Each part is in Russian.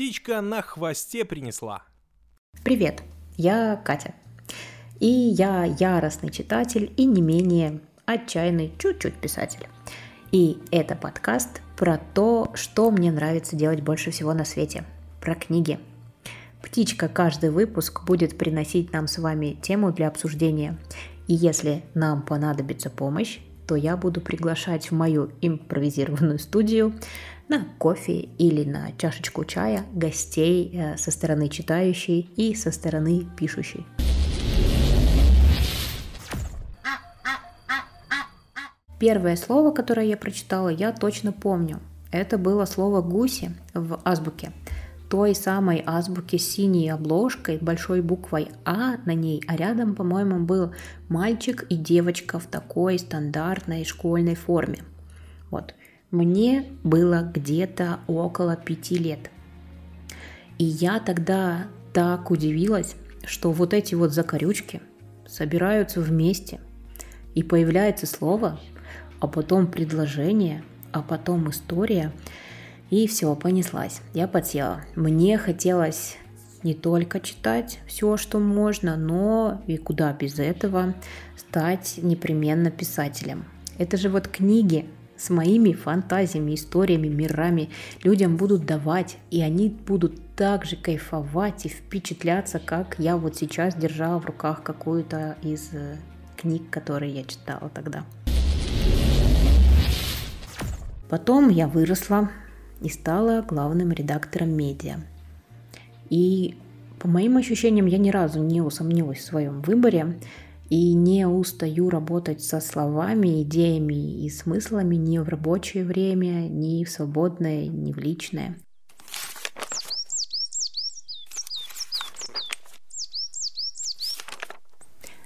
птичка на хвосте принесла. Привет, я Катя. И я яростный читатель и не менее отчаянный чуть-чуть писатель. И это подкаст про то, что мне нравится делать больше всего на свете. Про книги. Птичка каждый выпуск будет приносить нам с вами тему для обсуждения. И если нам понадобится помощь, то я буду приглашать в мою импровизированную студию на кофе или на чашечку чая гостей э, со стороны читающей и со стороны пишущей. Первое слово, которое я прочитала, я точно помню. Это было слово «гуси» в азбуке. Той самой азбуке с синей обложкой, большой буквой «А» на ней, а рядом, по-моему, был мальчик и девочка в такой стандартной школьной форме. Вот. Мне было где-то около пяти лет. И я тогда так удивилась, что вот эти вот закорючки собираются вместе, и появляется слово, а потом предложение, а потом история, и все, понеслась. Я подсела. Мне хотелось не только читать все, что можно, но и куда без этого стать непременно писателем. Это же вот книги, с моими фантазиями, историями, мирами людям будут давать, и они будут так же кайфовать и впечатляться, как я вот сейчас держала в руках какую-то из э, книг, которые я читала тогда. Потом я выросла и стала главным редактором медиа. И по моим ощущениям, я ни разу не усомнилась в своем выборе и не устаю работать со словами, идеями и смыслами ни в рабочее время, ни в свободное, ни в личное.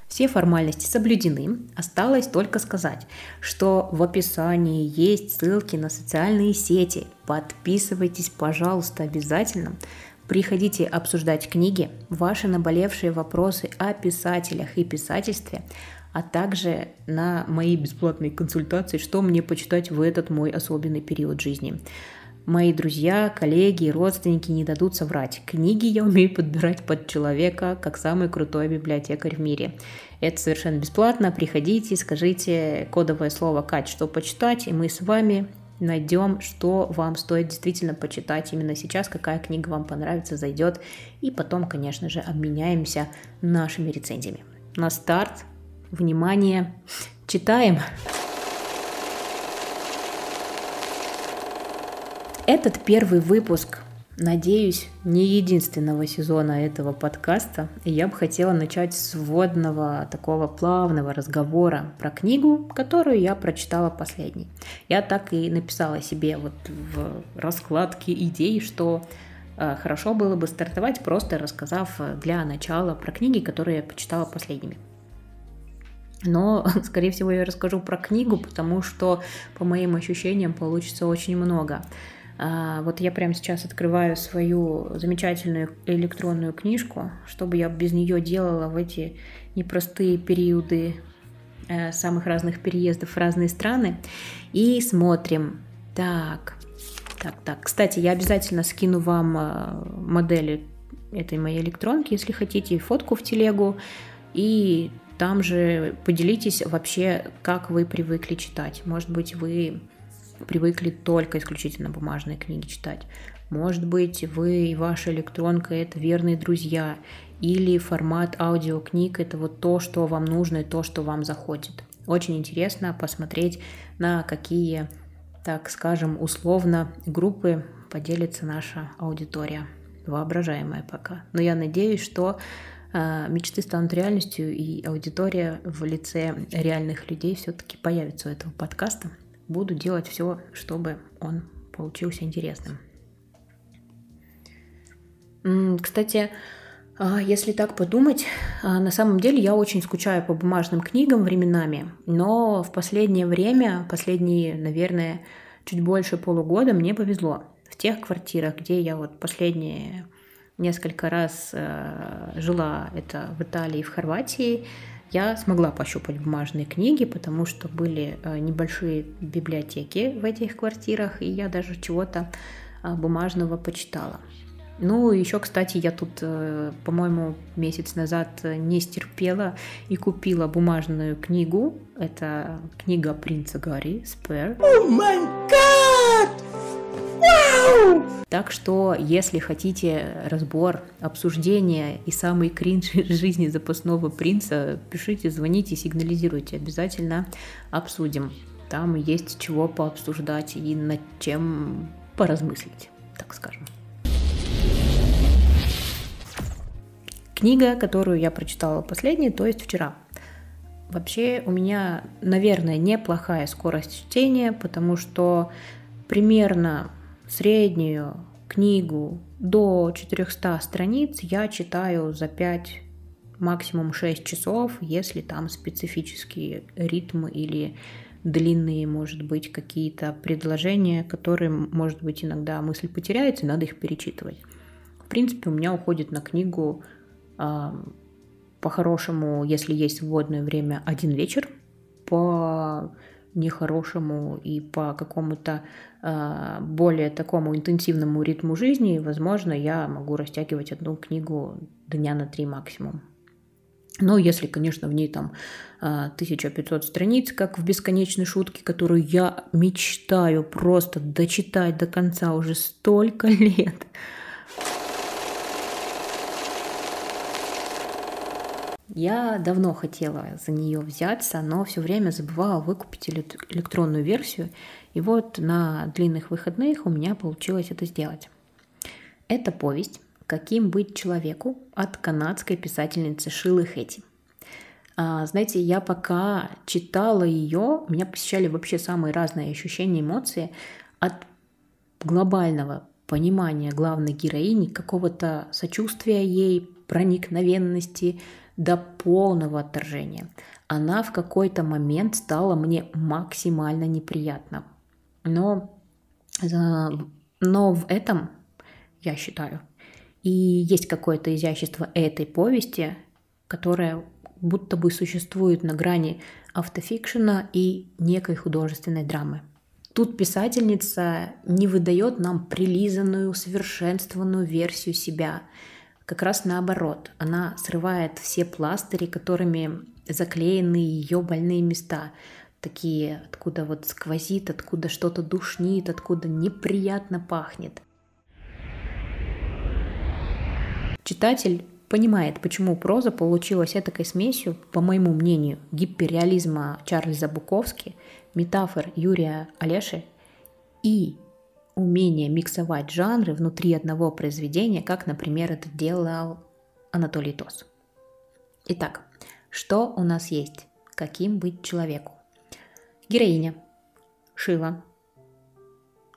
Все формальности соблюдены. Осталось только сказать, что в описании есть ссылки на социальные сети. Подписывайтесь, пожалуйста, обязательно. Приходите обсуждать книги, ваши наболевшие вопросы о писателях и писательстве, а также на мои бесплатные консультации, что мне почитать в этот мой особенный период жизни. Мои друзья, коллеги родственники не дадут соврать. Книги я умею подбирать под человека, как самый крутой библиотекарь в мире. Это совершенно бесплатно. Приходите, скажите кодовое слово «Кать», что почитать, и мы с вами найдем, что вам стоит действительно почитать именно сейчас, какая книга вам понравится, зайдет, и потом, конечно же, обменяемся нашими рецензиями. На старт, внимание, читаем! Этот первый выпуск Надеюсь, не единственного сезона этого подкаста, и я бы хотела начать с вводного такого плавного разговора про книгу, которую я прочитала последней. Я так и написала себе вот в раскладке идей, что э, хорошо было бы стартовать, просто рассказав для начала про книги, которые я почитала последними. Но, скорее всего, я расскажу про книгу, потому что, по моим ощущениям, получится очень много. А, вот я прямо сейчас открываю свою замечательную электронную книжку, что бы я без нее делала в эти непростые периоды э, самых разных переездов в разные страны. И смотрим. Так, так, так. Кстати, я обязательно скину вам э, модели этой моей электронки, если хотите, фотку в телегу. И там же поделитесь вообще, как вы привыкли читать. Может быть, вы привыкли только исключительно бумажные книги читать. Может быть, вы и ваша электронка – это верные друзья, или формат аудиокниг – это вот то, что вам нужно и то, что вам заходит. Очень интересно посмотреть, на какие, так скажем, условно группы поделится наша аудитория. Воображаемая пока. Но я надеюсь, что э, мечты станут реальностью, и аудитория в лице реальных людей все-таки появится у этого подкаста буду делать все, чтобы он получился интересным. Кстати, а, если так подумать, а, на самом деле я очень скучаю по бумажным книгам временами, но в последнее время, последние, наверное, чуть больше полугода мне повезло. В тех квартирах, где я вот последние несколько раз э, жила, это в Италии и в Хорватии, я смогла пощупать бумажные книги, потому что были э, небольшие библиотеки в этих квартирах, и я даже чего-то а, бумажного почитала. Ну, еще, кстати, я тут, э, по-моему, месяц назад не стерпела и купила бумажную книгу. Это книга принца Гарри, Спэр. О май! Так что, если хотите разбор, обсуждение и самый кринж жизни запасного принца, пишите, звоните, сигнализируйте. Обязательно обсудим. Там есть чего пообсуждать и над чем поразмыслить, так скажем. Книга, которую я прочитала последней, то есть вчера. Вообще у меня, наверное, неплохая скорость чтения, потому что примерно среднюю книгу до 400 страниц я читаю за 5, максимум 6 часов, если там специфические ритмы или длинные, может быть, какие-то предложения, которые, может быть, иногда мысль потеряется, и надо их перечитывать. В принципе, у меня уходит на книгу по-хорошему, если есть свободное время, один вечер, по нехорошему и по какому-то э, более такому интенсивному ритму жизни, возможно, я могу растягивать одну книгу дня на три максимум. Но если, конечно, в ней там 1500 страниц, как в бесконечной шутке, которую я мечтаю просто дочитать до конца уже столько лет, Я давно хотела за нее взяться, но все время забывала выкупить электронную версию. И вот на длинных выходных у меня получилось это сделать. Это повесть «Каким быть человеку» от канадской писательницы Шилы Хэти. А, знаете, я пока читала ее, меня посещали вообще самые разные ощущения, эмоции от глобального понимания главной героини, какого-то сочувствия ей, проникновенности, до полного отторжения. Она в какой-то момент стала мне максимально неприятна. Но, но в этом, я считаю, и есть какое-то изящество этой повести, которое будто бы существует на грани автофикшена и некой художественной драмы. Тут писательница не выдает нам прилизанную, усовершенствованную версию себя – как раз наоборот, она срывает все пластыри, которыми заклеены ее больные места, такие, откуда вот сквозит, откуда что-то душнит, откуда неприятно пахнет. Читатель понимает, почему проза получилась этакой смесью, по моему мнению, гиперреализма Чарльза Буковски, метафор Юрия Олеши и умение миксовать жанры внутри одного произведения, как, например, это делал Анатолий Тос. Итак, что у нас есть? Каким быть человеку? Героиня. Шила.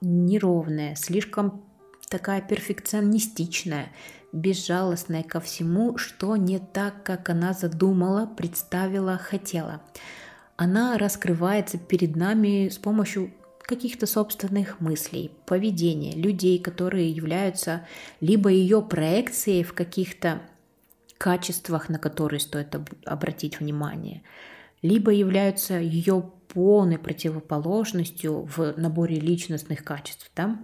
Неровная, слишком такая перфекционистичная, безжалостная ко всему, что не так, как она задумала, представила, хотела. Она раскрывается перед нами с помощью каких-то собственных мыслей, поведения людей, которые являются либо ее проекцией в каких-то качествах, на которые стоит обратить внимание, либо являются ее полной противоположностью в наборе личностных качеств, да?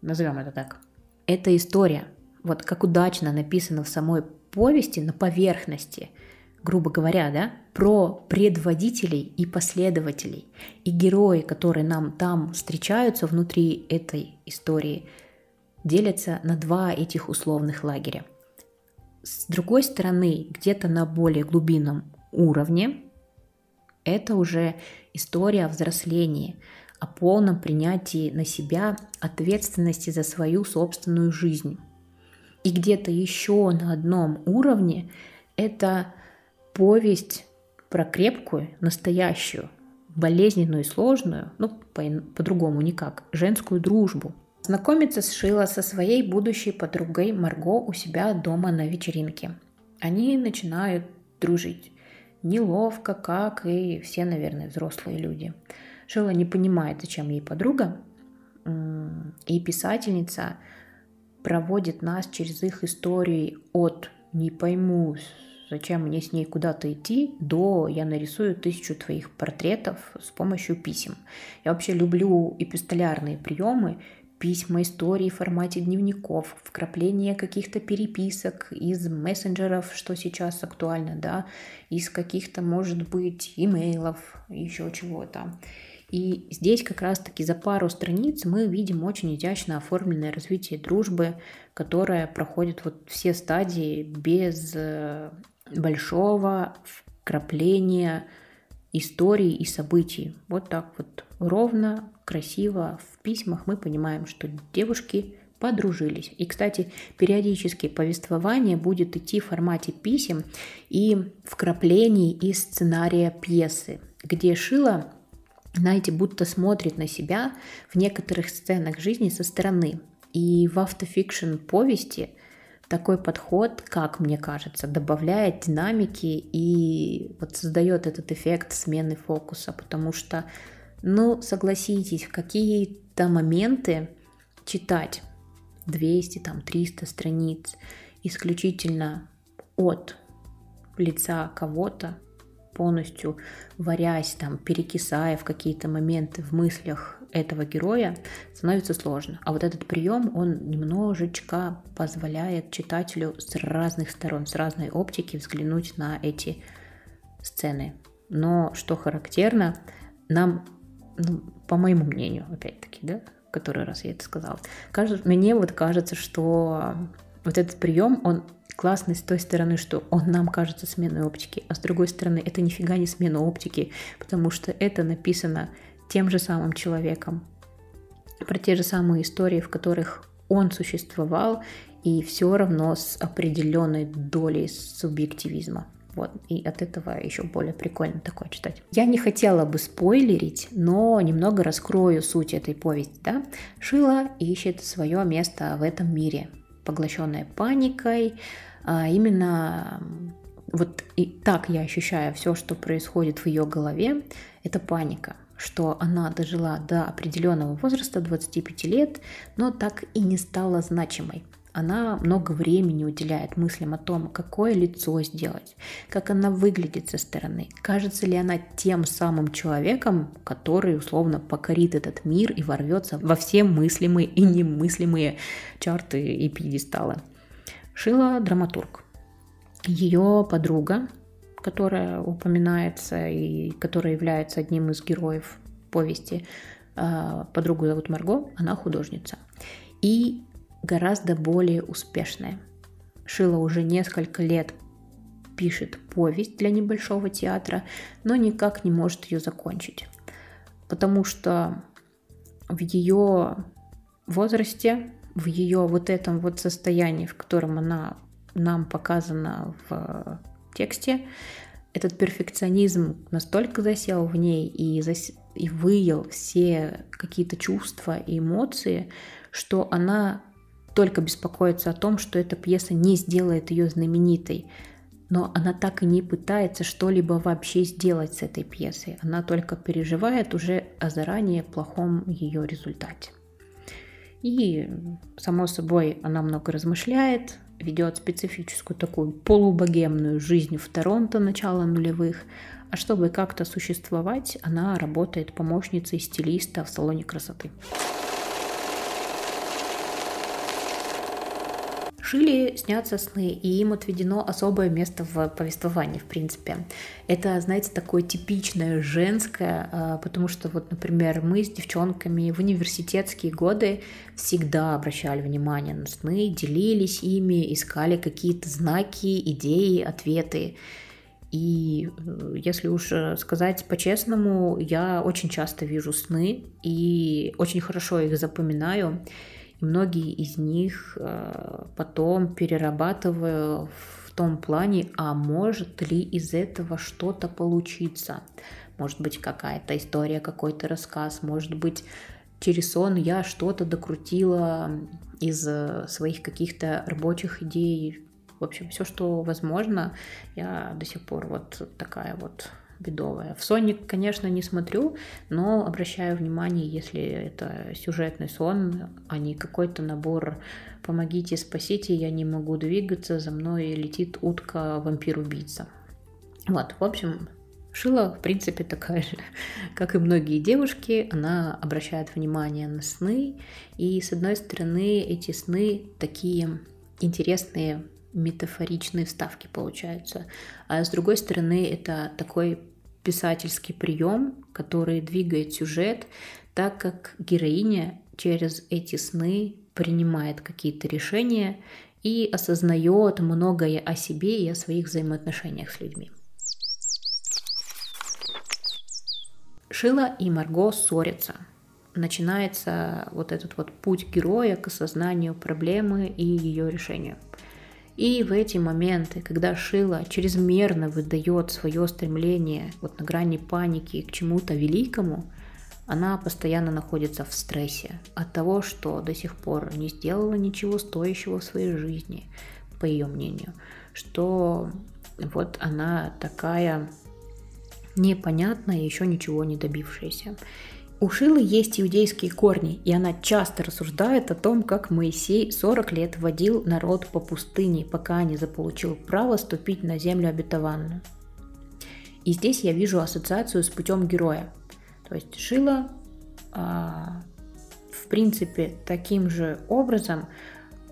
назовем это так. Эта история, вот как удачно написана в самой повести на поверхности – грубо говоря, да, про предводителей и последователей. И герои, которые нам там встречаются внутри этой истории, делятся на два этих условных лагеря. С другой стороны, где-то на более глубинном уровне, это уже история о взрослении, о полном принятии на себя ответственности за свою собственную жизнь. И где-то еще на одном уровне это повесть про крепкую, настоящую, болезненную и сложную, ну, по- по-другому никак, женскую дружбу. Знакомится с Шила со своей будущей подругой Марго у себя дома на вечеринке. Они начинают дружить. Неловко, как и все, наверное, взрослые люди. Шила не понимает, зачем ей подруга, и писательница проводит нас через их истории от «не пойму, зачем мне с ней куда-то идти, до я нарисую тысячу твоих портретов с помощью писем. Я вообще люблю эпистолярные приемы, письма, истории в формате дневников, вкрапление каких-то переписок из мессенджеров, что сейчас актуально, да, из каких-то, может быть, имейлов, еще чего-то. И здесь как раз-таки за пару страниц мы видим очень изящно оформленное развитие дружбы, которая проходит вот все стадии без э, большого вкрапления историй и событий. Вот так вот ровно, красиво в письмах мы понимаем, что девушки подружились. И, кстати, периодически повествование будет идти в формате писем и вкраплений из сценария пьесы, где Шила знаете, будто смотрит на себя в некоторых сценах жизни со стороны. И в автофикшн повести такой подход, как мне кажется, добавляет динамики и вот создает этот эффект смены фокуса, потому что, ну, согласитесь, в какие-то моменты читать 200, там, 300 страниц исключительно от лица кого-то, полностью варясь, там, перекисая в какие-то моменты в мыслях этого героя, становится сложно. А вот этот прием, он немножечко позволяет читателю с разных сторон, с разной оптики взглянуть на эти сцены. Но что характерно, нам, ну, по моему мнению, опять-таки, да, который раз я это сказала, кажется, мне вот кажется, что вот этот прием, он классный с той стороны, что он нам кажется сменой оптики, а с другой стороны, это нифига не смена оптики, потому что это написано тем же самым человеком, про те же самые истории, в которых он существовал, и все равно с определенной долей субъективизма. Вот, и от этого еще более прикольно такое читать. Я не хотела бы спойлерить, но немного раскрою суть этой повести. Да? Шила ищет свое место в этом мире, поглощенная паникой, а именно вот и так я ощущаю все, что происходит в ее голове, это паника, что она дожила до определенного возраста, 25 лет, но так и не стала значимой. Она много времени уделяет мыслям о том, какое лицо сделать, как она выглядит со стороны, кажется ли она тем самым человеком, который условно покорит этот мир и ворвется во все мыслимые и немыслимые чарты и пьедесталы. Шила драматург. Ее подруга, которая упоминается и которая является одним из героев повести, а, подругу зовут Марго, она художница. И гораздо более успешная. Шила уже несколько лет пишет повесть для небольшого театра, но никак не может ее закончить. Потому что в ее возрасте в ее вот этом вот состоянии, в котором она нам показана в тексте, этот перфекционизм настолько засел в ней и, зас... и выел все какие-то чувства и эмоции, что она только беспокоится о том, что эта пьеса не сделает ее знаменитой. Но она так и не пытается что-либо вообще сделать с этой пьесой. Она только переживает уже о заранее плохом ее результате. И, само собой, она много размышляет, ведет специфическую такую полубогемную жизнь в Торонто начала нулевых, а чтобы как-то существовать, она работает помощницей стилиста в салоне красоты. Шили снятся сны, и им отведено особое место в повествовании, в принципе. Это, знаете, такое типичное женское, а, потому что вот, например, мы с девчонками в университетские годы всегда обращали внимание на сны, делились ими, искали какие-то знаки, идеи, ответы. И э, если уж сказать по-честному, я очень часто вижу сны и очень хорошо их запоминаю. И многие из них э, потом перерабатываю в том плане, а может ли из этого что-то получиться. Может быть, какая-то история, какой-то рассказ, может быть, через сон я что-то докрутила из э, своих каких-то рабочих идей. В общем, все, что возможно, я до сих пор вот такая вот бедовая. В Соник, конечно, не смотрю, но обращаю внимание, если это сюжетный сон, а не какой-то набор «помогите, спасите, я не могу двигаться, за мной летит утка вампир-убийца». Вот, в общем, Шила, в принципе, такая же, как и многие девушки, она обращает внимание на сны, и с одной стороны эти сны такие интересные метафоричные вставки получаются, а с другой стороны это такой писательский прием, который двигает сюжет, так как героиня через эти сны принимает какие-то решения и осознает многое о себе и о своих взаимоотношениях с людьми. Шила и Марго ссорятся. Начинается вот этот вот путь героя к осознанию проблемы и ее решению. И в эти моменты, когда Шила чрезмерно выдает свое стремление вот на грани паники к чему-то великому, она постоянно находится в стрессе от того, что до сих пор не сделала ничего стоящего в своей жизни, по ее мнению, что вот она такая непонятная, еще ничего не добившаяся. У Шилы есть иудейские корни, и она часто рассуждает о том, как Моисей 40 лет водил народ по пустыне, пока не заполучил право ступить на землю обетованную. И здесь я вижу ассоциацию с путем героя. То есть Шила, а, в принципе, таким же образом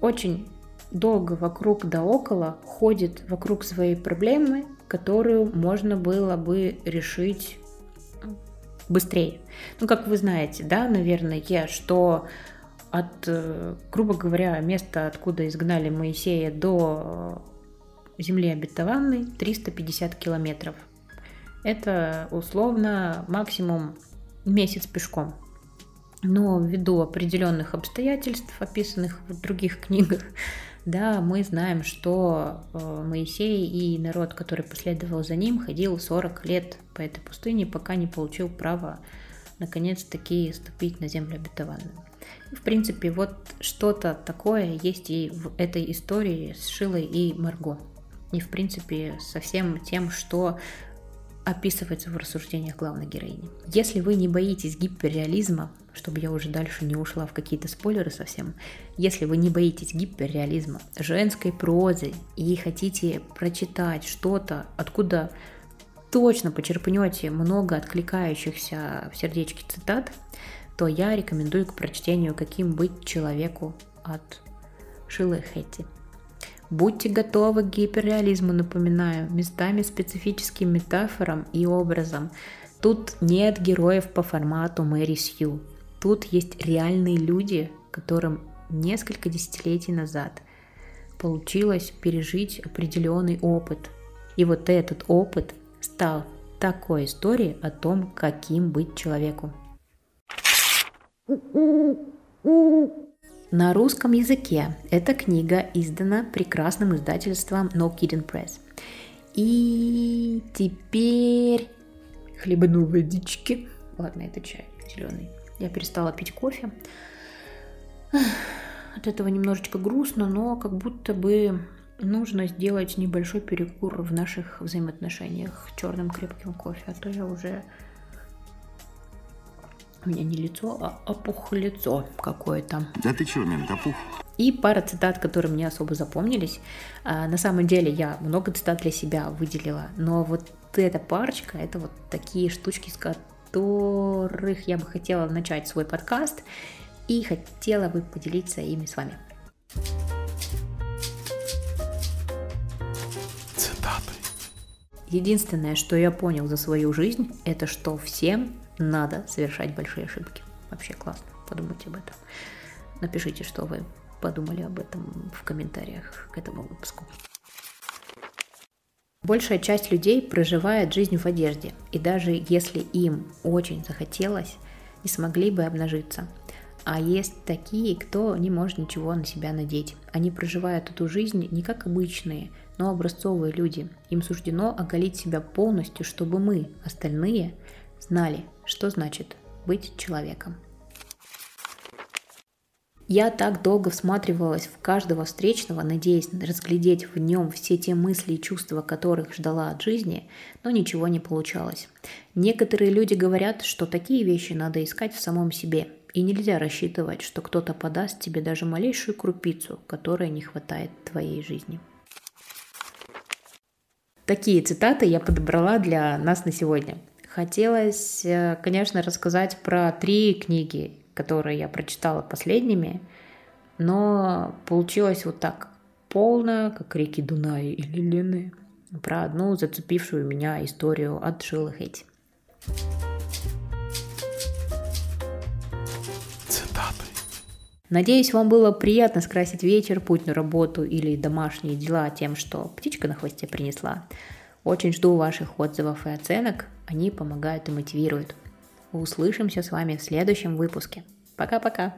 очень долго вокруг да около ходит вокруг своей проблемы, которую можно было бы решить быстрее. Ну, как вы знаете, да, наверное, что от, э, грубо говоря, места, откуда изгнали Моисея до земли обетованной 350 километров. Это условно максимум месяц пешком. Но ввиду определенных обстоятельств, описанных в других книгах, да, мы знаем, что э, Моисей и народ, который последовал за ним, ходил 40 лет по этой пустыне, пока не получил право наконец-таки ступить на землю обетованную. В принципе, вот что-то такое есть и в этой истории с Шилой и Марго. И, в принципе, со всем тем, что описывается в рассуждениях главной героини. Если вы не боитесь гиперреализма, чтобы я уже дальше не ушла в какие-то спойлеры совсем, если вы не боитесь гиперреализма, женской прозы и хотите прочитать что-то, откуда точно почерпнете много откликающихся в сердечке цитат, то я рекомендую к прочтению «Каким быть человеку» от Шилы Хэтти. Будьте готовы к гиперреализму, напоминаю, местами специфическим метафорам и образом. Тут нет героев по формату Мэри Сью. Тут есть реальные люди, которым несколько десятилетий назад получилось пережить определенный опыт. И вот этот опыт стал такой историей о том, каким быть человеку. На русском языке эта книга издана прекрасным издательством No Kidding Press. И теперь хлебну водички. Ладно, это чай зеленый. Я перестала пить кофе. От этого немножечко грустно, но как будто бы нужно сделать небольшой перекур в наших взаимоотношениях черным крепким кофе, а то я уже у меня не лицо, а опух лицо какое-то. Да ты чего, мент, опух? И пара цитат, которые мне особо запомнились. А, на самом деле я много цитат для себя выделила, но вот эта парочка, это вот такие штучки, с которых я бы хотела начать свой подкаст и хотела бы поделиться ими с вами. Цитаты. Единственное, что я понял за свою жизнь, это что всем надо совершать большие ошибки. Вообще классно. Подумайте об этом. Напишите, что вы подумали об этом в комментариях к этому выпуску. Большая часть людей проживает жизнь в одежде, и даже если им очень захотелось, не смогли бы обнажиться. А есть такие, кто не может ничего на себя надеть. Они проживают эту жизнь не как обычные, но образцовые люди. Им суждено оголить себя полностью, чтобы мы, остальные, знали, что значит быть человеком. Я так долго всматривалась в каждого встречного, надеясь разглядеть в нем все те мысли и чувства, которых ждала от жизни, но ничего не получалось. Некоторые люди говорят, что такие вещи надо искать в самом себе, и нельзя рассчитывать, что кто-то подаст тебе даже малейшую крупицу, которой не хватает твоей жизни. Такие цитаты я подобрала для нас на сегодня. Хотелось, э, конечно, рассказать про три книги, которые я прочитала последними, но получилось вот так полно, как реки Дунай или Лены, про одну зацепившую меня историю от Шилла Хейти. Цитаты. Надеюсь, вам было приятно скрасить вечер, путь на работу или домашние дела тем, что птичка на хвосте принесла. Очень жду ваших отзывов и оценок, они помогают и мотивируют. Услышимся с вами в следующем выпуске. Пока-пока.